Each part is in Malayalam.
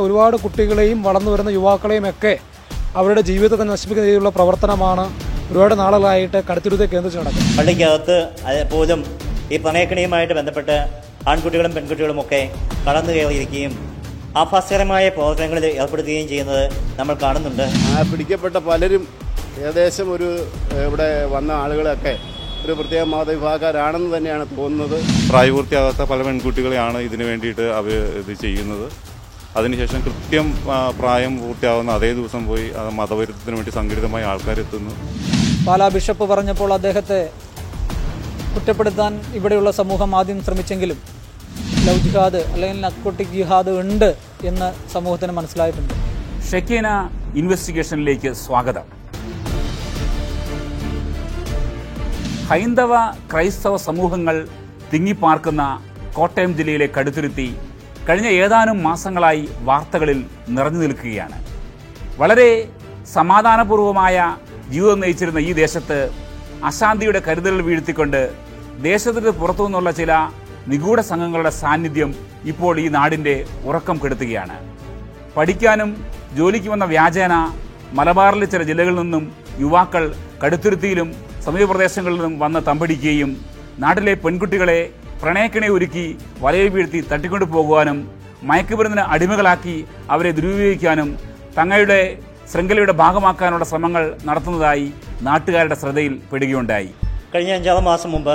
ഒരുപാട് കുട്ടികളെയും വളർന്നു വരുന്ന യുവാക്കളെയും ഒക്കെ അവരുടെ ജീവിതത്തെ നശിപ്പിക്കുന്ന രീതിയിലുള്ള പ്രവർത്തനമാണ് ഒരുപാട് നാളുകളായിട്ട് കടുത്തിരുത്തെ കേന്ദ്രിച്ച് നടക്കുന്നത്. പള്ളിക്കകത്ത് പോലും ഈ പ്രണയക്കണിയുമായിട്ട് ബന്ധപ്പെട്ട് ആൺകുട്ടികളും പെൺകുട്ടികളും ഒക്കെ കടന്നു കയറിയിരിക്കുകയും ആഭാസ്യകരമായ പ്രവർത്തനങ്ങളിൽ ഏർപ്പെടുത്തുകയും ചെയ്യുന്നത് നമ്മൾ കാണുന്നുണ്ട്. ആ പിടിക്കപ്പെട്ട പലരും ഏകദേശം ഒരു ഇവിടെ വന്ന ആളുകളൊക്കെ ഒരു പ്രത്യേക മതവിഭാഗക്കാരാണെന്ന് തന്നെയാണ് തോന്നുന്നത്. പ്രായപൂർത്തിയാകാത്ത പല പെൺകുട്ടികളെയാണ് ഇതിനു വേണ്ടിയിട്ട് അവർ ഇത് ചെയ്യുന്നത്. അതിനുശേഷം കൃത്യം പ്രായം പൂർത്തിയാവുന്ന അതേ ദിവസം പോയി ആ മതവിരുദ്ധത്തിന് വേണ്ടി സംഘടിതമായി ആൾക്കാരെത്തുന്നു. പാലാ ബിഷപ്പ് പറഞ്ഞപ്പോൾ അദ്ദേഹത്തെ കുറ്റപ്പെടുത്താൻ ഇവിടെയുള്ള സമൂഹം ആദ്യം ശ്രമിച്ചെങ്കിലും ലവ് ജിഹാദ് അല്ലെങ്കിൽ നക്കോട്ടിക് ജിഹാദ് ഉണ്ട് എന്ന് സമൂഹത്തിന് മനസ്സിലായിട്ടുണ്ട്. ഷെക്കീന ഇൻവെസ്റ്റിഗേഷനിലേക്ക് സ്വാഗതം. ഹൈന്ദവ ക്രൈസ്തവ സമൂഹങ്ങൾ തിങ്ങിപ്പാർക്കുന്ന കോട്ടയം ജില്ലയിലെ കടുത്തുരുത്തി കഴിഞ്ഞ ഏതാനും മാസങ്ങളായി വാർത്തകളിൽ നിറഞ്ഞു നിൽക്കുകയാണ്. വളരെ സമാധാനപൂർവമായ ജീവിതം നയിച്ചിരുന്ന ഈ ദേശത്ത് അശാന്തിയുടെ കരുതൽ വീഴ്ത്തിക്കൊണ്ട് ദേശത്തിന് പുറത്തു നിന്നുള്ള ചില നിഗൂഢ സംഘങ്ങളുടെ സാന്നിധ്യം ഇപ്പോൾ ഈ നാടിന്റെ ഉറക്കം കെടുത്തുകയാണ്. പഠിക്കാനും ജോലിക്ക് വന്ന വ്യാജേന മലബാറിലെ ചില ജില്ലകളിൽ നിന്നും യുവാക്കൾ കടുത്തുരുത്തിയിലും സമീപ പ്രദേശങ്ങളിൽ നിന്നും വന്ന് തമ്പടിക്കുകയും നാട്ടിലെ പെൺകുട്ടികളെ പ്രണയക്കിണി ഒരുക്കി വലയിൽ വീഴ്ത്തി തട്ടിക്കൊണ്ടു പോകുവാനും മയക്കുമരുന്നിന് അടിമകളാക്കി അവരെ ദുരുപയോഗിക്കാനും തങ്ങളുടെ ശൃംഖലയുടെ ഭാഗമാക്കാനുള്ള ശ്രമങ്ങൾ നടത്തുന്നതായി നാട്ടുകാരുടെ ശ്രദ്ധയിൽ പെടുകയുണ്ടായി. കഴിഞ്ഞ അഞ്ചാറ് മാസം മുമ്പ്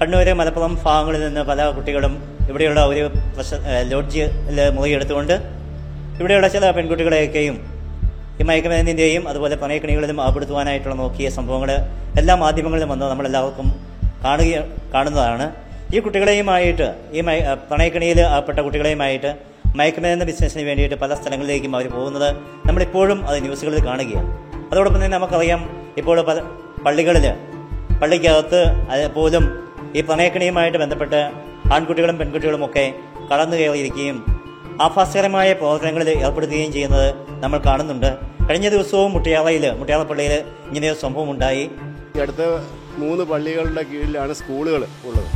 കണ്ണൂരെ മലപ്പുറം ഭാഗങ്ങളിൽ നിന്ന് പല കുട്ടികളും ഇവിടെയുള്ള ഒരു ലോഡ്ജ് മുറിയെടുത്തുകൊണ്ട് ഇവിടെയുള്ള ചില പെൺകുട്ടികളെയൊക്കെയും ഈ മയക്കുമരുന്നിന്റെയും അതുപോലെ പ്രണയക്കണികളിലും ആപ്പെടുത്തുവാനായിട്ടുള്ള നോക്കിയ സംഭവങ്ങൾ എല്ലാ മാധ്യമങ്ങളിലും വന്ന്. നമ്മളെല്ലാവർക്കും കാണുക കാണുന്നതാണ്. ഈ കുട്ടികളെയുമായിട്ട് ഈ മയ പണയക്കണിയിൽ ആപ്പെട്ട കുട്ടികളെയുമായിട്ട് മയക്കുമരുന്ന് ബിസിനസ്സിന് വേണ്ടിയിട്ട് പല സ്ഥലങ്ങളിലേക്കും അവർ പോകുന്നത് നമ്മളിപ്പോഴും അത് ന്യൂസുകളിൽ കാണുകയാണ്. അതോടൊപ്പം തന്നെ നമുക്കറിയാം ഇപ്പോൾ പല പള്ളികളിൽ പള്ളിക്കകത്ത് പോലും ഈ പ്രണയക്കണിയുമായിട്ട് ബന്ധപ്പെട്ട് ആൺകുട്ടികളും പെൺകുട്ടികളും ഒക്കെ കടന്നു കയറിയിരിക്കുകയും ആഭാസകരമായ പ്രവർത്തനങ്ങളിൽ ഏർപ്പെടുത്തുകയും ചെയ്യുന്നത് നമ്മൾ കാണുന്നുണ്ട്. കഴിഞ്ഞ ദിവസവും മുട്ടിയാളയിൽ മുട്ടിയാളപ്പള്ളിയിൽ ഒരു സംഭവം ഉണ്ടായി അടുത്ത മൂന്ന് പള്ളികളുടെ കീഴിലാണ് സ്കൂളുകൾ ഉള്ളത്.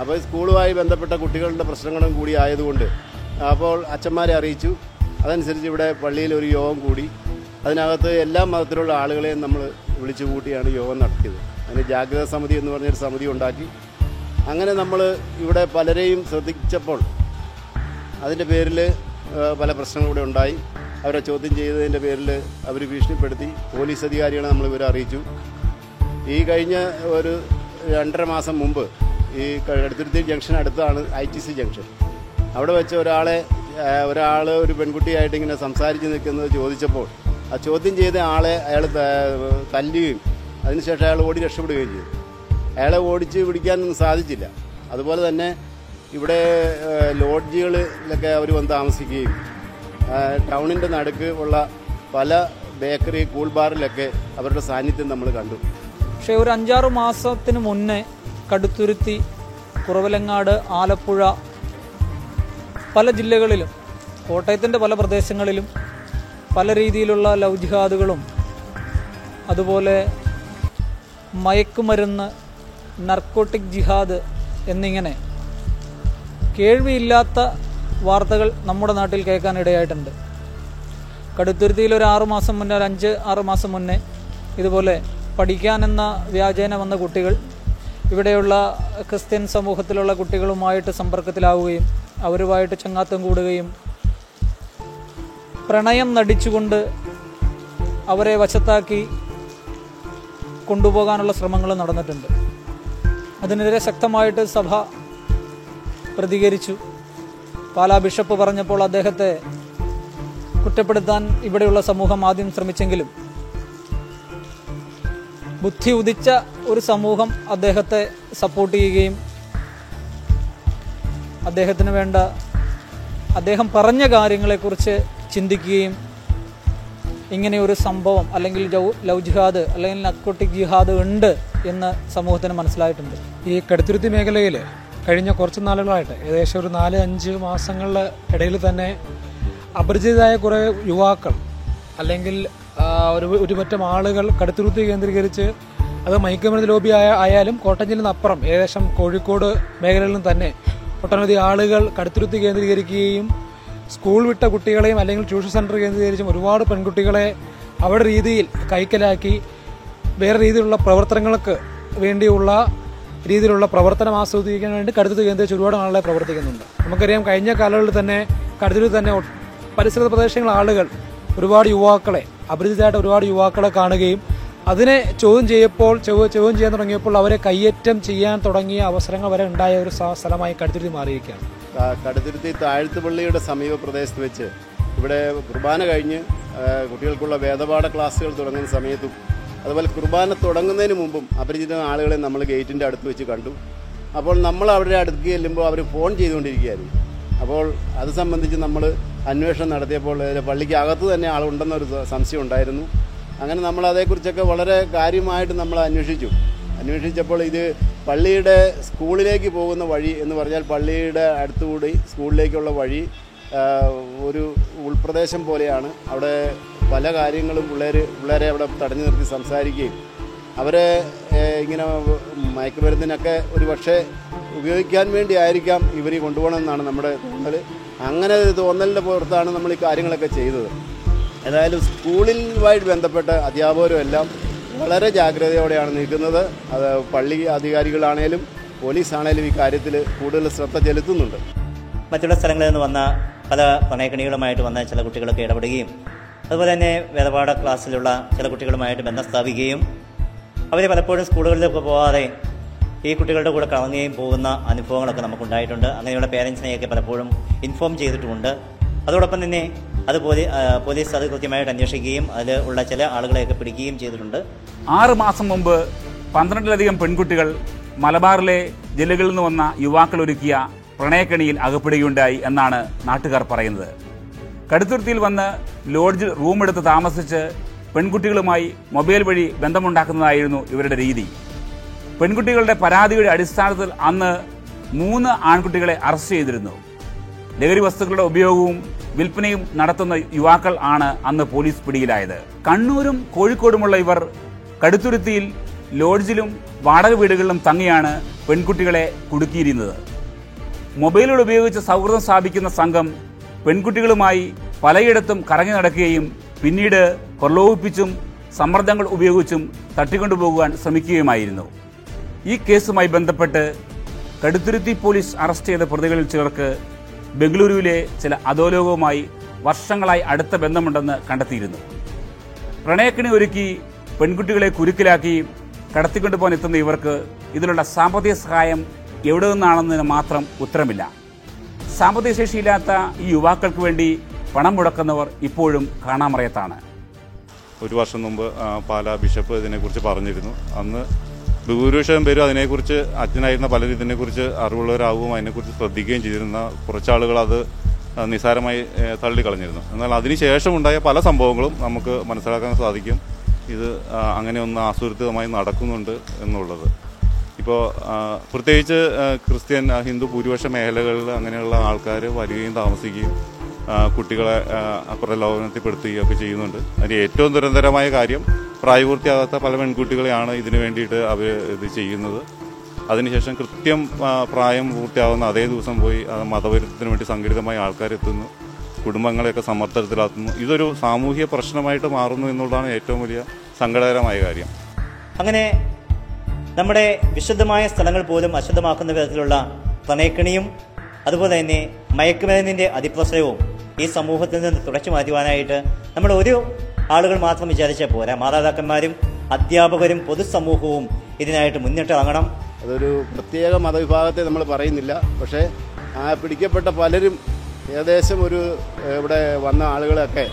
അപ്പോൾ സ്കൂളുമായി ബന്ധപ്പെട്ട കുട്ടികളുടെ പ്രശ്നങ്ങളും കൂടി ആയതുകൊണ്ട് അപ്പോൾ അച്ഛന്മാരെ അറിയിച്ചു. അതനുസരിച്ച് ഇവിടെ പള്ളിയിൽ ഒരു യോഗം കൂടി. അതിനകത്ത് എല്ലാ മതത്തിലുള്ള ആളുകളെയും നമ്മൾ വിളിച്ചു കൂട്ടിയാണ് യോഗം നടത്തിയത്. അതിന് ജാഗ്രത സമിതി എന്ന് പറഞ്ഞൊരു സമിതി ഉണ്ടാക്കി. അങ്ങനെ നമ്മൾ ഇവിടെ പലരെയും ശ്രദ്ധിച്ചപ്പോൾ അതിന്റെ പേരിൽ പല പ്രശ്നങ്ങളും ഇവിടെ ഉണ്ടായി. അവരെ ചോദ്യം ചെയ്തതിന്റെ പേരിൽ അവർ ഭീഷണിപ്പെടുത്തി. പോലീസ് അധികാരികളെ നമ്മൾ ഇവരെ അറിയിച്ചു. ഈ കഴിഞ്ഞ ഒരു രണ്ടര മാസം മുമ്പ് ഈ കടുത്തുരുത്തി ജംഗ്ഷൻ അടുത്താണ് ഐ ടി സി ജംഗ്ഷൻ. അവിടെ വെച്ച് ഒരാളെ ഒരാൾ ഒരു പെൺകുട്ടിയായിട്ട് ഇങ്ങനെ സംസാരിച്ച് നിൽക്കുന്നത് ചോദിച്ചപ്പോൾ ആ ചോദ്യം ചെയ്ത ആളെ അയാൾ തല്ലുകയും അതിനുശേഷം അയാൾ ഓടി രക്ഷപ്പെടുകയും ചെയ്തു. അയാളെ ഓടിച്ച് പിടിക്കാനൊന്നും സാധിച്ചില്ല. അതുപോലെ തന്നെ ഇവിടെ ലോഡ്ജുകളിലൊക്കെ അവർ വന്ന് താമസിക്കുകയും ടൗണിന്റെ നടുക്ക് ഉള്ള പല ബേക്കറി കൂൾ ബാറിലൊക്കെ അവരുടെ സാന്നിധ്യം നമ്മൾ കണ്ടു. പക്ഷേ ഒരു അഞ്ചാറ് മാസത്തിന് മുന്നേ കടുത്തുരുത്തി കുറവലങ്ങാട് ആലപ്പുഴ പല ജില്ലകളിലും കോട്ടയത്തിന്റെ പല പ്രദേശങ്ങളിലും പല രീതിയിലുള്ള ലവ് ജിഹാദുകളും അതുപോലെ മയക്കുമരുന്ന് നർക്കോട്ടിക് ജിഹാദ് എന്നിങ്ങനെ കേൾവിയില്ലാത്ത വാർത്തകൾ നമ്മുടെ നാട്ടിൽ കേൾക്കാൻ ഇടയായിട്ടുണ്ട് കടുത്തുരുത്തിയിൽ ഒരു ആറു മാസം മുന്നേ ഒരു അഞ്ച് ആറ് മാസം മുന്നേ ഇതുപോലെ പഠിക്കാനെന്ന വ്യാജേന വന്ന കുട്ടികൾ ഇവിടെയുള്ള ക്രിസ്ത്യൻ സമൂഹത്തിലുള്ള കുട്ടികളുമായിട്ട് സമ്പർക്കത്തിലാവുകയും അവരുമായിട്ട് ചങ്ങാത്തം കൂടുകയും പ്രണയം നടിച്ചുകൊണ്ട് അവരെ വശത്താക്കി കൊണ്ടുപോകാനുള്ള ശ്രമങ്ങൾ നടന്നിട്ടുണ്ട്. അതിനെതിരെ ശക്തമായിട്ട് സഭ പ്രതികരിച്ചു. പാലാ ബിഷപ്പ് പറഞ്ഞപ്പോൾ അദ്ദേഹത്തെ കുറ്റപ്പെടുത്താൻ ഇവിടെയുള്ള സമൂഹം ആദ്യം ശ്രമിച്ചെങ്കിലും ബുദ്ധി ഉദിച്ച ഒരു സമൂഹം അദ്ദേഹത്തെ സപ്പോർട്ട് ചെയ്യുകയും അദ്ദേഹത്തിന് വേണ്ട അദ്ദേഹം പറഞ്ഞ കാര്യങ്ങളെക്കുറിച്ച് ചിന്തിക്കുകയും ഇങ്ങനെ ഒരു സംഭവം അല്ലെങ്കിൽ ലവ് ജിഹാദ് അല്ലെങ്കിൽ നക്കോട്ടിക് ജിഹാദ് ഉണ്ട് എന്ന് സമൂഹത്തിന് മനസ്സിലായിട്ടുണ്ട്. ഈ കടുത്തുരുത്തി മേഖലയിൽ കഴിഞ്ഞ കുറച്ച് നാളുകളായിട്ട് ഏകദേശം ഒരു നാല് അഞ്ച് മാസങ്ങളുടെ ഇടയിൽ തന്നെ അപരിചിതരായ കുറേ യുവാക്കൾ അല്ലെങ്കിൽ ഒരു ഒരുപറ്റം ആളുകൾ കടുത്തുരുത്തി കേന്ദ്രീകരിച്ച് അത് മയക്കുമരുന്ന് ലോബി ആയ ആയാലും ജില്ലയിൽ നിന്ന് അപ്പുറം ഏകദേശം കോഴിക്കോട് മേഖലകളിലും തന്നെ ഒട്ടനവധി ആളുകൾ കടുത്തുരുത്തി കേന്ദ്രീകരിക്കുകയും സ്കൂൾ വിട്ട കുട്ടികളെയും അല്ലെങ്കിൽ ട്യൂഷൻ സെന്റർ കേന്ദ്രീകരിച്ചും ഒരുപാട് പെൺകുട്ടികളെ അവരുടെ രീതിയിൽ കൈക്കലാക്കി വേറെ രീതിയിലുള്ള പ്രവർത്തനങ്ങൾക്ക് വേണ്ടിയുള്ള രീതിയിലുള്ള പ്രവർത്തനം ആസ്വദിക്കാൻ വേണ്ടി കടുത്തുരുത്തി കേന്ദ്രീകരിച്ച് ഒരുപാട് ആളുകളെ പ്രവർത്തിക്കുന്നുണ്ട്. നമുക്കറിയാം കഴിഞ്ഞ കാലങ്ങളിൽ തന്നെ കടുത്തുരുത്തി തന്നെ പരിസര പ്രദേശങ്ങളിലെ ആളുകൾ ഒരുപാട് യുവാക്കളെ അപരിചിതരായിട്ട് ഒരുപാട് യുവാക്കളെ കാണുകയും അതിനെ ചോദ്യം ചെയ്യപ്പോൾ ചോദ്യം ചെയ്യാൻ തുടങ്ങിയപ്പോൾ അവരെ കയ്യേറ്റം ചെയ്യാൻ തുടങ്ങിയ അവസരങ്ങൾ വരെ ഉണ്ടായ ഒരു സ്ഥ- സ്ഥലമായി കടുത്തിരുത്തി മാറിയിരിക്കുകയാണ്. കടുത്തിരുത്തി താഴ്ത്തുപള്ളിയുടെ സമീപ പ്രദേശത്ത് വെച്ച് ഇവിടെ കുർബാന കഴിഞ്ഞ് കുട്ടികൾക്കുള്ള വേദപാഠ ക്ലാസ്സുകൾ തുടങ്ങുന്ന സമയത്തും അതുപോലെ കുർബാന തുടങ്ങുന്നതിന് മുമ്പും അപരിചിത ആളുകളെ നമ്മൾ ഗേറ്റിന്റെ അടുത്ത് വെച്ച് കണ്ടു. അപ്പോൾ നമ്മൾ അവരുടെ അടുത്ത് ചെല്ലുമ്പോൾ അവർ ഫോൺ ചെയ്തുകൊണ്ടിരിക്കുകയായിരുന്നു. അപ്പോൾ അത് സംബന്ധിച്ച് നമ്മൾ അന്വേഷണം നടത്തിയപ്പോൾ പള്ളിക്ക് അകത്ത് തന്നെ ആളുണ്ടെന്നൊരു സംശയം ഉണ്ടായിരുന്നു. അങ്ങനെ നമ്മൾ അതേക്കുറിച്ചൊക്കെ വളരെ കാര്യമായിട്ട് നമ്മൾ അന്വേഷിച്ചു. അന്വേഷിച്ചപ്പോൾ ഇത് പള്ളിയുടെ സ്കൂളിലേക്ക് പോകുന്ന വഴി എന്ന് പറഞ്ഞാൽ പള്ളിയുടെ അടുത്തുകൂടി സ്കൂളിലേക്കുള്ള വഴി ഒരു ഉൾപ്രദേശം പോലെയാണ്. അവിടെ പല കാര്യങ്ങളും പിള്ളേർ പിള്ളേരെ അവിടെ തടഞ്ഞു നിർത്തി സംസാരിക്കുകയും അവരെ ഇങ്ങനെ മയക്കുമരുന്നിനൊക്കെ ഒരു പക്ഷേ ഉപയോഗിക്കാൻ വേണ്ടിയായിരിക്കാം ഇവർ കൊണ്ടുപോകണമെന്നാണ് നമ്മുടെ തോന്നൽ അങ്ങനെ തോന്നലിന്റെ പുറത്താണ് നമ്മൾ ഈ കാര്യങ്ങളൊക്കെ ചെയ്തത്. ഏതായാലും സ്കൂളിലുമായിട്ട് ബന്ധപ്പെട്ട അധ്യാപകരും എല്ലാം വളരെ ജാഗ്രതയോടെയാണ് നിൽക്കുന്നത്. അത് പള്ളി അധികാരികളാണേലും പോലീസാണേലും ഈ കാര്യത്തിൽ കൂടുതൽ ശ്രദ്ധ ചെലുത്തുന്നുണ്ട്. മറ്റുള്ള സ്ഥലങ്ങളിൽ നിന്ന് വന്ന പല പ്രണയക്കണികളുമായിട്ട് വന്ന ചില കുട്ടികളൊക്കെ ഇടപെടുകയും അതുപോലെ തന്നെ വേദപാഠ ക്ലാസ്സിലുള്ള ചില കുട്ടികളുമായിട്ട് ബന്ധം സ്ഥാപിക്കുകയും അവർ പലപ്പോഴും സ്കൂളുകളിലൊക്കെ പോകാതെ ഈ കുട്ടികളുടെ കൂടെ കറങ്ങുകയും പോകുന്ന അനുഭവങ്ങളൊക്കെ നമുക്കുണ്ടായിട്ടുണ്ട്. അങ്ങനെയുള്ള പേരൻസിനെയൊക്കെ പലപ്പോഴും ഇൻഫോം ചെയ്തിട്ടുമുണ്ട്. അതോടൊപ്പം തന്നെ അത് പോലീ പോലീസ് അത് കൃത്യമായിട്ട് അന്വേഷിക്കുകയും അതിൽ ഉള്ള ചില ആളുകളെയൊക്കെ പിടിക്കുകയും ചെയ്തിട്ടുണ്ട്. ആറ് മാസം മുമ്പ് പന്ത്രണ്ടിലധികം പെൺകുട്ടികൾ മലബാറിലെ ജില്ലകളിൽ നിന്ന് വന്ന യുവാക്കൾ ഒരുക്കിയ പ്രണയക്കണിയിൽ അകപ്പെടുകയുണ്ടായി എന്നാണ് നാട്ടുകാർ പറയുന്നത്. കടുത്തുരുത്തിയിൽ വന്ന് ലോഡ്ജിൽ റൂമെടുത്ത് താമസിച്ച് പെൺകുട്ടികളുമായി മൊബൈൽ വഴി ബന്ധമുണ്ടാക്കുന്നതായിരുന്നു ഇവരുടെ രീതി. പെൺകുട്ടികളുടെ പരാതിയുടെ അടിസ്ഥാനത്തിൽ അന്ന് മൂന്ന് ആൺകുട്ടികളെ അറസ്റ്റ് ചെയ്തിരുന്നു. ലഹരി വസ്തുക്കളുടെ ഉപയോഗവും വിൽപ്പനയും നടത്തുന്ന യുവാക്കൾ ആണ് അന്ന് പോലീസ് പിടിയിലായത്. കണ്ണൂരും കോഴിക്കോടുമുള്ള ഇവർ കടുത്തുരുത്തിയിൽ ലോഡ്ജിലും വാടക വീടുകളിലും തങ്ങിയാണ് പെൺകുട്ടികളെ കുടുക്കിയിരുന്നത്. മൊബൈലുകൾ ഉപയോഗിച്ച് സൗഹൃദം സ്ഥാപിക്കുന്ന സംഘം പെൺകുട്ടികളുമായി പലയിടത്തും കറങ്ങി നടക്കുകയും പിന്നീട് പ്രലോഭിപ്പിച്ചും സമ്മർദ്ദങ്ങൾ ഉപയോഗിച്ചും തട്ടിക്കൊണ്ടുപോകുവാൻ ശ്രമിക്കുകയുമായിരുന്നു. ഈ കേസുമായി ബന്ധപ്പെട്ട് കടുത്തുരുത്തി പോലീസ് അറസ്റ്റ് ചെയ്ത പ്രതികളിൽ ചിലർക്ക് ബംഗളൂരുവിലെ ചില അധോലോകവുമായി വർഷങ്ങളായി അടുത്ത ബന്ധമുണ്ടെന്ന് കണ്ടെത്തിയിരുന്നു. പ്രണയക്കിണി ഒരുക്കി പെൺകുട്ടികളെ കുരുക്കിലാക്കി കടത്തിക്കൊണ്ടുപോകാൻ എത്തുന്ന ഇവർക്ക് ഇതിനുള്ള സാമ്പത്തിക സഹായം എവിടെ നിന്നാണെന്നതിന് മാത്രം ഉത്തരമില്ല. സാമ്പത്തിക ശേഷിയില്ലാത്ത ഈ യുവാക്കൾക്ക് വേണ്ടി പണം മുടക്കുന്നവർ ഇപ്പോഴും കാണാമറയത്താണ്. ഒരു വർഷം മുമ്പ് പാലാ ബിഷപ്പ് ഇതിനെക്കുറിച്ച് പറഞ്ഞിരുന്നു. അന്ന് ഭൂരിപക്ഷം പേരും അതിനെക്കുറിച്ച് അച്ഛനായിരുന്ന പലരും ഇതിനെക്കുറിച്ച് അറിവുള്ളവരാകുകയും അതിനെക്കുറിച്ച് ശ്രദ്ധിക്കുകയും ചെയ്തിരുന്ന കുറച്ചാളുകൾ അത് നിസാരമായി തള്ളിക്കളഞ്ഞിരുന്നു. എന്നാൽ അതിനുശേഷം ഉണ്ടായ പല സംഭവങ്ങളും നമുക്ക് മനസ്സിലാക്കാൻ സാധിക്കും. ഇത് അങ്ങനെ ഒന്ന് ആസൂത്രിതമായി നടക്കുന്നുണ്ട് എന്നുള്ളത്. ഇപ്പോൾ പ്രത്യേകിച്ച് ക്രിസ്ത്യൻ ഹിന്ദു ഭൂരിപക്ഷ മേഖലകളിൽ അങ്ങനെയുള്ള ആൾക്കാർ വരികയും താമസിക്കുകയും കുട്ടികളെ പ്രലോഭനത്തിൽപ്പെടുത്തുകയും ഒക്കെ ചെയ്യുന്നുണ്ട്. അതിന് ഏറ്റവും ദുരന്തരമായ കാര്യം പ്രായപൂർത്തിയാകാത്ത പല പെൺകുട്ടികളെയാണ് ഇതിനു വേണ്ടിയിട്ട് അവർ ഇത് ചെയ്യുന്നത്. അതിനുശേഷം കൃത്യം പ്രായം പൂർത്തിയാകുന്ന അതേ ദിവസം പോയി ആ, മതവിരുദ്ധത്തിന് വേണ്ടി സംഘടിതമായ ആൾക്കാരെത്തുന്നു. കുടുംബങ്ങളെയൊക്കെ സമ്മർദ്ദത്തിലാക്കുന്നു ഇതൊരു സാമൂഹിക പ്രശ്നമായിട്ട് മാറുന്നു എന്നുള്ളതാണ് ഏറ്റവും വലിയ സങ്കടകരമായ കാര്യം. അങ്ങനെ നമ്മുടെ വിശുദ്ധമായ സ്ഥലങ്ങൾ പോലും അശുദ്ധമാക്കുന്ന വിധത്തിലുള്ള പ്രണയക്കണിയും അതുപോലെ തന്നെ മയക്കുമരുന്നിന്റെ അതിപ്രസരവും ഈ സമൂഹത്തിൽ നിന്ന് തുടച്ചു മാറ്റുവാനായിട്ട് നമ്മൾ ഒരു ആളുകൾ മാത്രം വിചാരിച്ചാൽ പോരാ. മാതാപിതാക്കന്മാരും അധ്യാപകരും പൊതുസമൂഹവും ഇതിനായിട്ട് മുന്നിട്ടിറങ്ങണം അതൊരു പ്രത്യേക മതവിഭാഗത്തെ നമ്മൾ പറയുന്നില്ല. പക്ഷേ ആ പിടിക്കപ്പെട്ട പലരും ഏകദേശം ഒരു ഇവിടെ വന്ന ആളുകളൊക്കെ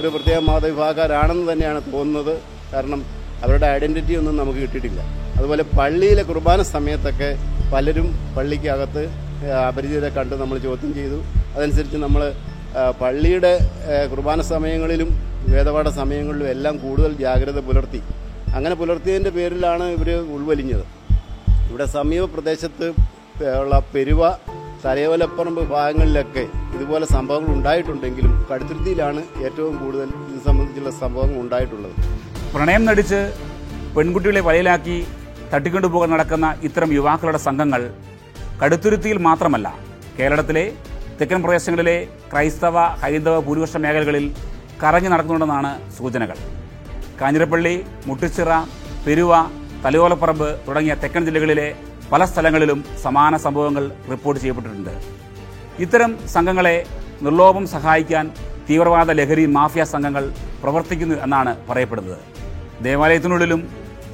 ഒരു പ്രത്യേക മതവിഭാഗക്കാരാണെന്ന് തന്നെയാണ് തോന്നുന്നത്. കാരണം അവരുടെ ഐഡന്റിറ്റി ഒന്നും നമുക്ക് കിട്ടിയിട്ടില്ല. അതുപോലെ പള്ളിയിലെ കുർബാന സമയത്തൊക്കെ പലരും പള്ളിക്കകത്ത് അപരിചിതരെ കണ്ട് നമ്മൾ ചോദ്യം ചെയ്തു. അതനുസരിച്ച് നമ്മൾ പള്ളിയുടെ കുർബാന സമയങ്ങളിലും വേദപാഠ സമയങ്ങളിലും എല്ലാം കൂടുതൽ ജാഗ്രത പുലർത്തി. അങ്ങനെ പുലർത്തിയതിന്റെ പേരിലാണ് ഇവർ ഉൾവലിഞ്ഞത്. ഇവിടെ സമീപ പ്രദേശത്ത് ഉള്ള പെരുവ തലയോലപ്പറമ്പ് ഭാഗങ്ങളിലൊക്കെ ഇതുപോലെ സംഭവങ്ങൾ ഉണ്ടായിട്ടുണ്ടെങ്കിലും കടുത്തുരുത്തിയിലാണ് ഏറ്റവും കൂടുതൽ ഇത് സംബന്ധിച്ചുള്ള സംഭവങ്ങൾ ഉണ്ടായിട്ടുള്ളത്. പ്രണയം നടിച്ച് പെൺകുട്ടികളെ വലയിലാക്കി തട്ടിക്കൊണ്ടുപോകാൻ നടക്കുന്ന ഇത്തരം യുവാക്കളുടെ സംഘങ്ങൾ കടുത്തുരുത്തിയിൽ മാത്രമല്ല കേരളത്തിലെ തെക്കൻ പ്രദേശങ്ങളിലെ ക്രൈസ്തവ ഹൈന്ദവ ഭൂരിപക്ഷ മേഖലകളിൽ കറങ്ങി നടക്കുന്നുണ്ടെന്നാണ് സൂചനകൾ. കാഞ്ഞിരപ്പള്ളി മുട്ടിച്ചിറ പെരുവ തലയോലപ്പറമ്പ് തുടങ്ങിയ തെക്കൻ ജില്ലകളിലെ പല സ്ഥലങ്ങളിലും സമാന സംഭവങ്ങൾ റിപ്പോർട്ട് ചെയ്യപ്പെട്ടിട്ടുണ്ട്. ഇത്തരം സംഘങ്ങളെ നിർലോഭം സഹായിക്കാൻ തീവ്രവാദ ലഹരി മാഫിയ സംഘങ്ങൾ പ്രവർത്തിക്കുന്നു എന്നാണ് പറയപ്പെടുന്നത്. ദേവാലയത്തിനുള്ളിലും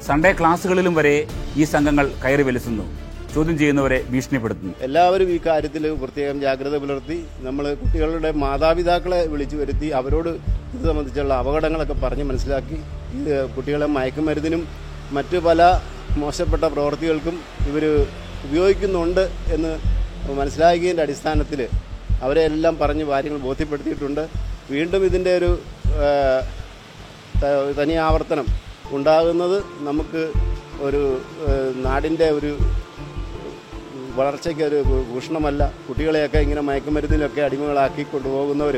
സൺഡേ ക്ലാസ്സുകളിലും വരെ ഈ സംഘങ്ങൾ കയറി വലിച്ചുന്നു ചോദ്യം ചെയ്യുന്നവരെ ഭീഷണിപ്പെടുത്തുന്നു. എല്ലാവരും ഈ കാര്യത്തിൽ പ്രത്യേകം ജാഗ്രത പുലർത്തി നമ്മൾ കുട്ടികളുടെ മാതാപിതാക്കളെ വിളിച്ചു വരുത്തി അവരോട് ഇത് സംബന്ധിച്ചുള്ള അപകടങ്ങളൊക്കെ പറഞ്ഞ് മനസ്സിലാക്കി. ഇത് കുട്ടികളെ മയക്കുമരുന്നിനും മറ്റു പല മോശപ്പെട്ട പ്രവൃത്തികൾക്കും ഇവർ ഉപയോഗിക്കുന്നുണ്ട് എന്ന് മനസ്സിലാക്കിയതിന്റെ അടിസ്ഥാനത്തിൽ അവരെ എല്ലാം പറഞ്ഞ് കാര്യങ്ങൾ ബോധ്യപ്പെടുത്തിയിട്ടുണ്ട്. വീണ്ടും ഇതിന്റെ ഒരു തനി ആവർത്തനം ഉണ്ടാകുന്നത് നമുക്ക് ഒരു നാടിന്റെ ഒരു വളർച്ചയ്ക്ക് ഒരു ഭൂഷണമല്ല. കുട്ടികളെയൊക്കെ ഇങ്ങനെ മയക്കുമരുന്നിലൊക്കെ അടിമകളാക്കി കൊണ്ടുപോകുന്നവർ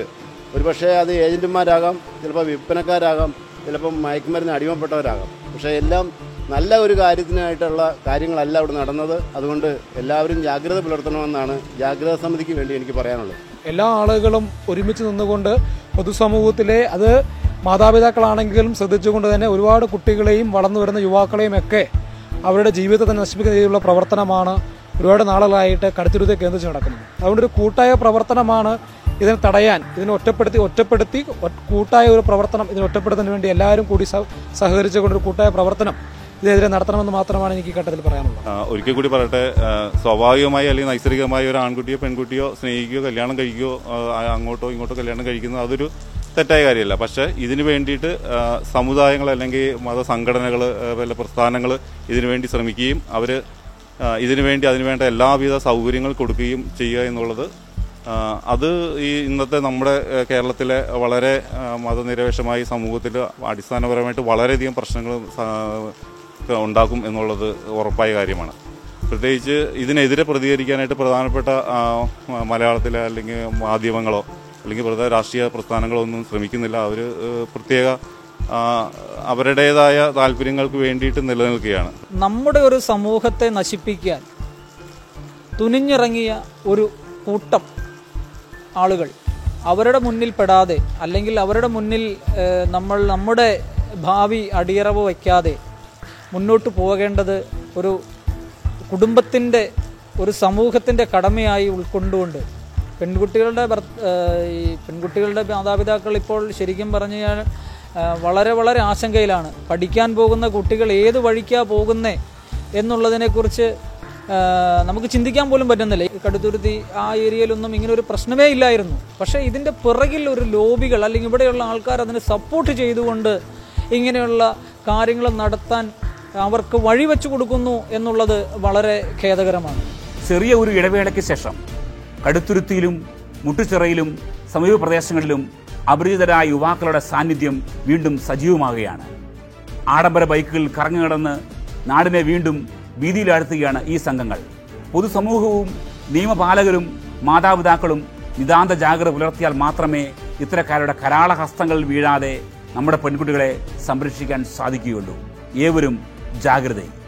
ഒരുപക്ഷേ അത് ഏജന്റുമാരാകാം ചിലപ്പോൾ വിൽപ്പനക്കാരാകാം ചിലപ്പം മയക്കുമരുന്ന് അടിമപ്പെട്ടവരാകാം. പക്ഷേ എല്ലാം നല്ല ഒരു കാര്യത്തിനായിട്ടുള്ള കാര്യങ്ങളല്ല അവിടെ നടന്നത്. അതുകൊണ്ട് എല്ലാവരും ജാഗ്രത പുലർത്തണമെന്നാണ് ജാഗ്രതാ സമിതിക്ക് വേണ്ടി എനിക്ക് പറയാനുള്ളത്. എല്ലാ ആളുകളും ഒരുമിച്ച് നിന്നുകൊണ്ട് പൊതുസമൂഹത്തിലെ അത് മാതാപിതാക്കളാണെങ്കിലും ശ്രദ്ധിച്ചുകൊണ്ട് തന്നെ ഒരുപാട് കുട്ടികളെയും വളർന്നു വരുന്ന യുവാക്കളെയും ഒക്കെ അവരുടെ ജീവിതത്തെ നശിപ്പിക്കുന്ന രീതിയിലുള്ള പ്രവർത്തനമാണ് ഒരുപാട് നാളുകളായിട്ട് കടുത്തുരുത്തെ കേന്ദ്രിച്ച് നടക്കുന്നത്. അതുകൊണ്ട് ഒരു കൂട്ടായ പ്രവർത്തനമാണ് ഇതിനെ തടയാൻ ഇതിനെ ഒറ്റപ്പെടുത്തി ഒറ്റപ്പെടുത്തി കൂട്ടായ ഒരു പ്രവർത്തനം ഇതിനെ ഒറ്റപ്പെടുത്തുന്നതിന് വേണ്ടി എല്ലാവരും കൂടി സഹകരിച്ചുകൊണ്ടൊരു കൂട്ടായ പ്രവർത്തനം ഇതിനെതിരെ നടത്തണമെന്ന് മാത്രമാണ് എനിക്ക് ഘട്ടത്തിൽ പറയാനുള്ളത്. ഒരിക്കൽ കൂടി പറയട്ടെ സ്വാഭാവികമായി അല്ലെങ്കിൽ നൈസർഗികമായി ഒരു ആൺകുട്ടിയോ പെൺകുട്ടിയോ സ്നേഹിക്കുകയോ കല്യാണം കഴിക്കുകയോ അങ്ങോട്ടോ ഇങ്ങോട്ടോ കല്യാണം കഴിക്കുന്നത് അതൊരു തെറ്റായ കാര്യമല്ല. പക്ഷേ ഇതിന് വേണ്ടിയിട്ട് സമുദായങ്ങൾ അല്ലെങ്കിൽ മതസംഘടനകൾ വല്ല പ്രസ്ഥാനങ്ങൾ ഇതിനു വേണ്ടി ശ്രമിക്കുകയും അവർ ഇതിനു വേണ്ടി അതിനുവേണ്ട എല്ലാവിധ സൗകര്യങ്ങൾ കൊടുക്കുകയും ചെയ്യുക എന്നുള്ളത് അത് ഈ ഇന്നത്തെ നമ്മുടെ കേരളത്തിലെ വളരെ മതനിരപേക്ഷമായ സമൂഹത്തിൽ അടിസ്ഥാനപരമായിട്ട് വളരെയധികം പ്രശ്നങ്ങൾ ഉണ്ടാക്കും എന്നുള്ളത് ഉറപ്പായ കാര്യമാണ്. പ്രത്യേകിച്ച് ഇതിനെതിരെ പ്രതികരിക്കാനായിട്ട് പ്രധാനപ്പെട്ട മലയാളത്തിലെ അല്ലെങ്കിൽ മാധ്യമങ്ങളോ അല്ലെങ്കിൽ പ്രധാന രാഷ്ട്രീയ പ്രസ്ഥാനങ്ങളോ ഒന്നും ശ്രമിക്കുന്നില്ല. അവർ പ്രത്യേക അവരുടേതായ താല്പര്യങ്ങൾക്ക് വേണ്ടിയിട്ട് നിലനിൽക്കുകയാണ്. നമ്മുടെ ഒരു സമൂഹത്തെ നശിപ്പിക്കാൻ തുനിഞ്ഞിറങ്ങിയ ഒരു കൂട്ടം ആളുകൾ അവരുടെ മുന്നിൽ പെടാതെ അല്ലെങ്കിൽ അവരുടെ മുന്നിൽ നമ്മൾ നമ്മുടെ ഭാവി അടിയറവ് വയ്ക്കാതെ മുന്നോട്ട് പോകേണ്ടത് ഒരു കുടുംബത്തിന്റെ ഒരു സമൂഹത്തിന്റെ കടമയായി ഉൾക്കൊണ്ടുകൊണ്ട് പെൺകുട്ടികളുടെ ഈ പെൺകുട്ടികളുടെ മാതാപിതാക്കൾ ഇപ്പോൾ ശരിക്കും പറഞ്ഞു വളരെ വളരെ ആശങ്കയിലാണ്. പഠിക്കാൻ പോകുന്ന കുട്ടികൾ ഏത് വഴിക്കാണ് പോകുന്നേ എന്നുള്ളതിനെക്കുറിച്ച് നമുക്ക് ചിന്തിക്കാൻ പോലും പറ്റുന്നില്ല. കടുത്തുരുത്തി ആ ഏരിയയിലൊന്നും ഇങ്ങനെ ഒരു പ്രശ്നമേ ഇല്ലായിരുന്നു. പക്ഷേ ഇതിന്റെ പിറകിൽ ഒരു ലോബികൾ അല്ലെങ്കിൽ ഇവിടെയുള്ള ആൾക്കാർ അതിനെ സപ്പോർട്ട് ചെയ്തുകൊണ്ട് ഇങ്ങനെയുള്ള കാര്യങ്ങൾ നടത്താൻ അവർക്ക് വഴിവെച്ചു കൊടുക്കുന്നു എന്നുള്ളത് വളരെ ഖേദകരമാണ്. ചെറിയ ഒരു ഇടവേളയ്ക്ക് ശേഷം കടുത്തുരുത്തിയിലും മുട്ടുചിറയിലും സമീപ പ്രദേശങ്ങളിലും അപരിചിതരായ യുവാക്കളുടെ സാന്നിധ്യം വീണ്ടും സജീവമാകുകയാണ്. ആഡംബര ബൈക്കുകൾ കറങ്ങി നടന്ന് നാടിനെ വീണ്ടും വീതിയിലാഴ്ത്തുകയാണ് ഈ സംഘങ്ങൾ. പൊതുസമൂഹവും നിയമപാലകരും മാതാപിതാക്കളും നിതാന്ത ജാഗ്രത പുലർത്തിയാൽ മാത്രമേ ഇത്തരക്കാരുടെ കരാള ഹസ്തങ്ങളിൽ വീഴാതെ നമ്മുടെ പെൺകുട്ടികളെ സംരക്ഷിക്കാൻ സാധിക്കുകയുള്ളൂ. ഏവരും ജാഗ്രതയും